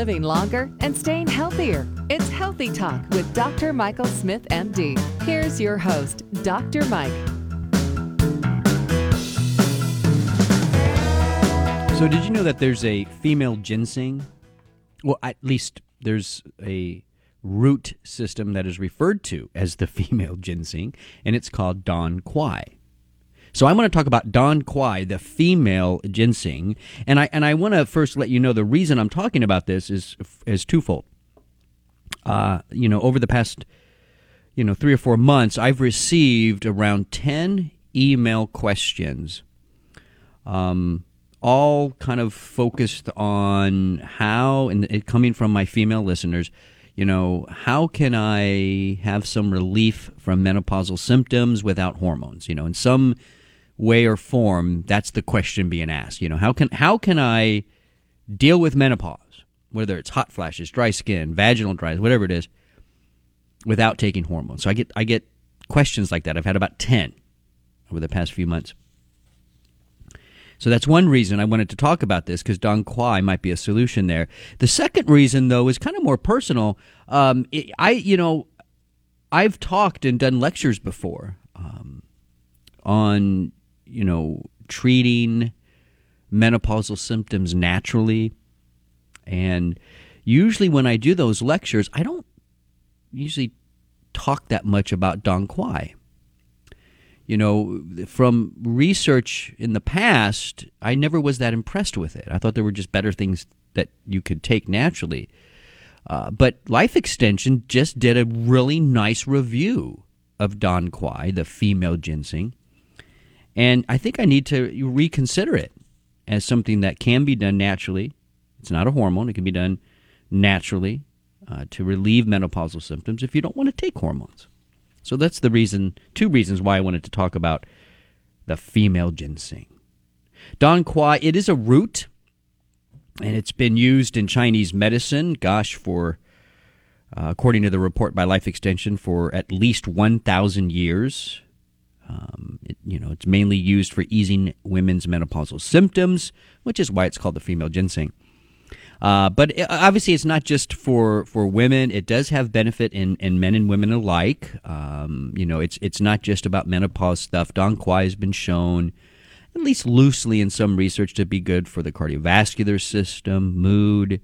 living longer and staying healthier. It's Healthy Talk with Dr. Michael Smith, MD. Here's your host, Dr. Mike. So, did you know that there's a female ginseng? Well, at least there's a root system that is referred to as the female ginseng, and it's called Dong Quai. So I want to talk about Dong Quai, the female ginseng, and I and I want to first let you know the reason I'm talking about this is is twofold. Uh, you know, over the past you know three or four months, I've received around ten email questions, um, all kind of focused on how, and it coming from my female listeners, you know, how can I have some relief from menopausal symptoms without hormones? You know, and some way or form, that's the question being asked. You know, how can how can I deal with menopause, whether it's hot flashes, dry skin, vaginal dryness, whatever it is, without taking hormones? So I get I get questions like that. I've had about ten over the past few months. So that's one reason I wanted to talk about this because Dong Quai might be a solution there. The second reason, though, is kind of more personal. Um, it, I, you know, I've talked and done lectures before um, on you know, treating menopausal symptoms naturally. And usually when I do those lectures, I don't usually talk that much about Dong Quai. You know, from research in the past, I never was that impressed with it. I thought there were just better things that you could take naturally. Uh, but Life Extension just did a really nice review of Dong Quai, the female ginseng, and I think I need to reconsider it as something that can be done naturally. It's not a hormone, it can be done naturally uh, to relieve menopausal symptoms if you don't want to take hormones. So that's the reason, two reasons why I wanted to talk about the female ginseng. Dong Quai, it is a root, and it's been used in Chinese medicine, gosh, for, uh, according to the report by Life Extension, for at least 1,000 years. Um, it, you know, it's mainly used for easing women's menopausal symptoms, which is why it's called the female ginseng. Uh, but it, obviously, it's not just for, for women. It does have benefit in, in men and women alike. Um, you know, it's it's not just about menopause stuff. Dong Quai has been shown, at least loosely in some research, to be good for the cardiovascular system, mood,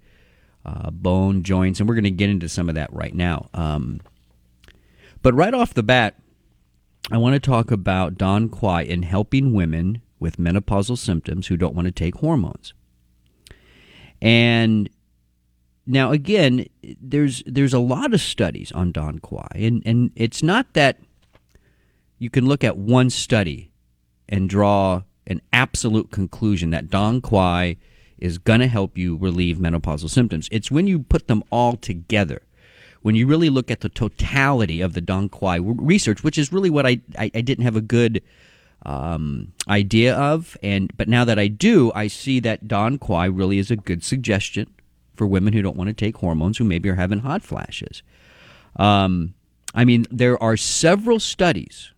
uh, bone, joints, and we're going to get into some of that right now. Um, but right off the bat, I want to talk about Dong Quai in helping women with menopausal symptoms who don't want to take hormones. And now again, there's there's a lot of studies on Dong Quai, and, and it's not that you can look at one study and draw an absolute conclusion that Dong Quai is going to help you relieve menopausal symptoms. It's when you put them all together when you really look at the totality of the Dong Quai research, which is really what I, I, I didn't have a good um, idea of, and but now that I do, I see that Dong Quai really is a good suggestion for women who don't want to take hormones, who maybe are having hot flashes. Um, I mean, there are several studies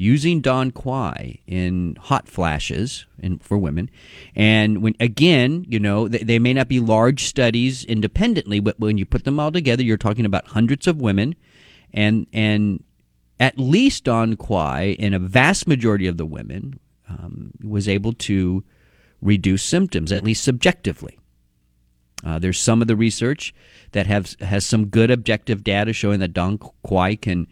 using Dong Quai in hot flashes in, for women. And when again, you know, they, they, may not be large studies independently, but when you put them all together, you're talking about hundreds of women, and and at least Dong Quai in a vast majority of the women um, was able to reduce symptoms, at least subjectively. Uh, there's some of the research that have has some good objective data showing that Dong Quai can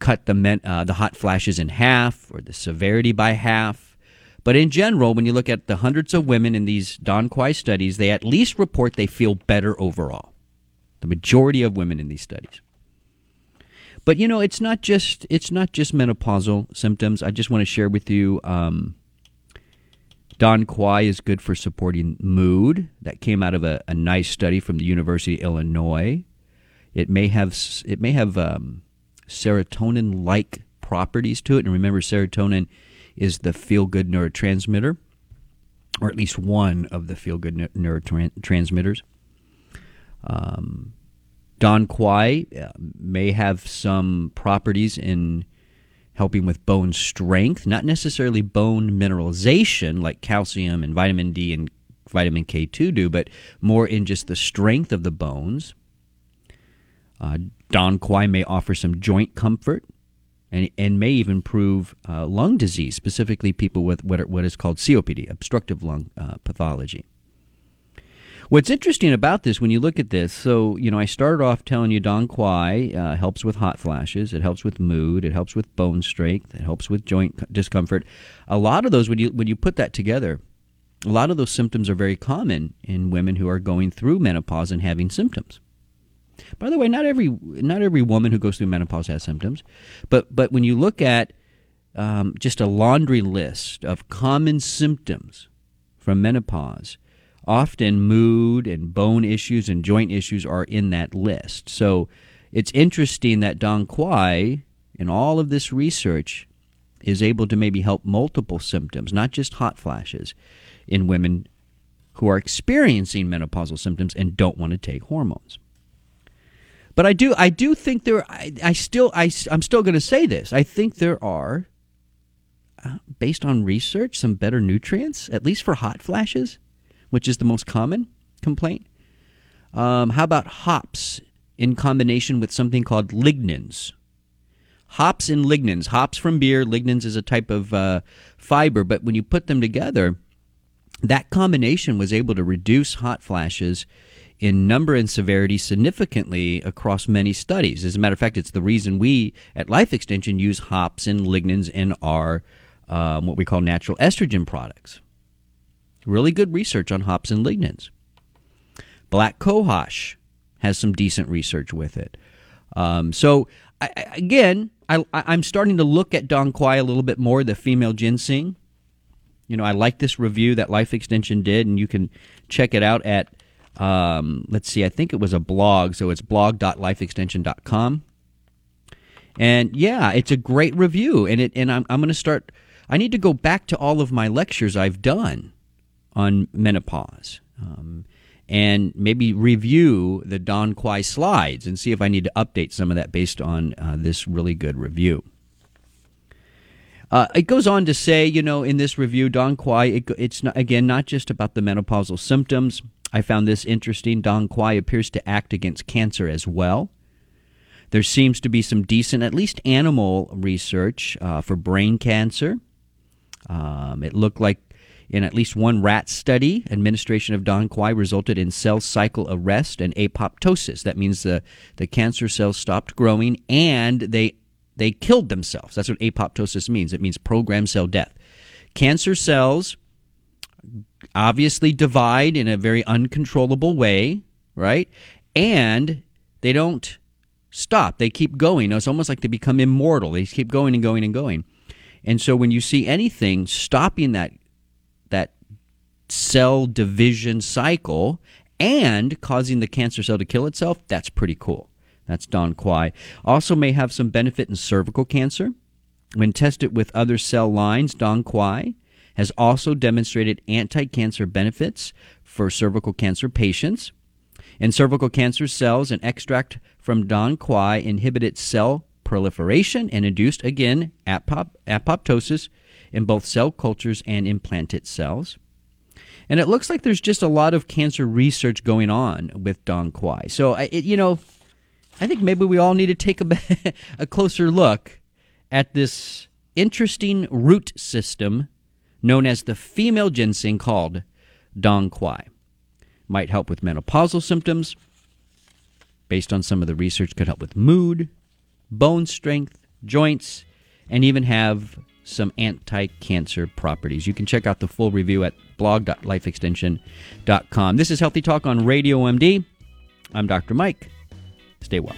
cut the men, uh, the hot flashes in half or the severity by half. But in general, when you look at the hundreds of women in these Dong Quai studies, they at least report they feel better overall. The majority of women in these studies. But you know, it's not just it's not just menopausal symptoms. I just want to share with you. Um, Dong Quai is good for supporting mood. That came out of a, a nice study from the University of Illinois. It may have it may have um, serotonin like properties to it. And remember, serotonin is the feel good neurotransmitter, or at least one of the feel good neurotransmitters. Um, Dong Quai uh, may have some properties in helping with bone strength, not necessarily bone mineralization like calcium and vitamin D and vitamin K2 do, but more in just the strength of the bones. Uh, Dong Quai may offer some joint comfort and, and may even prove uh, lung disease, specifically people with what, are, what is called COPD, obstructive lung uh, pathology. What's interesting about this, when you look at this, so you know, I started off telling you Dong Quai uh, helps with hot flashes, it helps with mood, it helps with bone strength, it helps with joint discomfort. A lot of those, when you when you put that together, a lot of those symptoms are very common in women who are going through menopause and having symptoms. By the way, not every not every woman who goes through menopause has symptoms, but but when you look at um, just a laundry list of common symptoms from menopause, often mood and bone issues and joint issues are in that list. So it's interesting that Dong Quai, in all of this research, is able to maybe help multiple symptoms, not just hot flashes, in women who are experiencing menopausal symptoms and don't want to take hormones. But I do, I do think there. I, I still, I, I'm still going to say this. I think there are, uh, based on research, some better nutrients, at least for hot flashes which is the most common complaint. Um, how about hops in combination with something called lignans? Hops and lignans. Hops from beer, lignans is a type of uh, fiber, but when you put them together, that combination was able to reduce hot flashes in number and severity significantly across many studies. As a matter of fact, it's the reason we at Life Extension use hops and lignans in our um, what we call natural estrogen products. Really good research on hops and lignans. Black cohosh has some decent research with it. Um, so I, again, I, am starting to look at Dong Quai a little bit more, the female ginseng. You know, I like this review that Life Extension did, and you can check it out at, um, let's see, I think it was a blog, so it's blog.lifeextension.com. And yeah, it's a great review, and it and I'm I'm going to start. I need to go back to all of my lectures I've done on menopause. Um, and maybe review the Dong Quai slides and see if I need to update some of that based on uh, this really good review. Uh, it goes on to say, you know, in this review, Dong Quai, it, it's not, again not just about the menopausal symptoms. I found this interesting. Dong Quai appears to act against cancer as well. There seems to be some decent, at least animal research uh, for brain cancer. Um, it looked like in at least one rat study, administration of Dong Quai resulted in cell cycle arrest and apoptosis. That means the, the cancer cells stopped growing and they, they killed themselves. That's what apoptosis means. It means programmed cell death. Cancer cells obviously divide in a very uncontrollable way, right? And they don't stop. They keep going. It's almost like they become immortal. They keep going and going and going. And so when you see anything stopping that that cell division cycle and causing the cancer cell to kill itself, that's pretty cool. That's Dong Quai. Also, may have some benefit in cervical cancer. When tested with other cell lines, Dong Quai has also demonstrated anti cancer benefits for cervical cancer patients. In cervical cancer cells, an extract from Dong Quai inhibited cell proliferation and induced, again, apop- apoptosis in both cell cultures and implanted cells. And it looks like there's just a lot of cancer research going on with Dong Quai. So, it, you know, I think maybe we all need to take a, a closer look at this interesting root system known as the female ginseng called Dong Quai. Might help with menopausal symptoms. Based on some of the research, could help with mood, bone strength, joints, and even have some anti cancer properties. You can check out the full review at blog.lifeextension.com. This is Healthy Talk on Radio MD. I'm Dr. Mike. Stay well.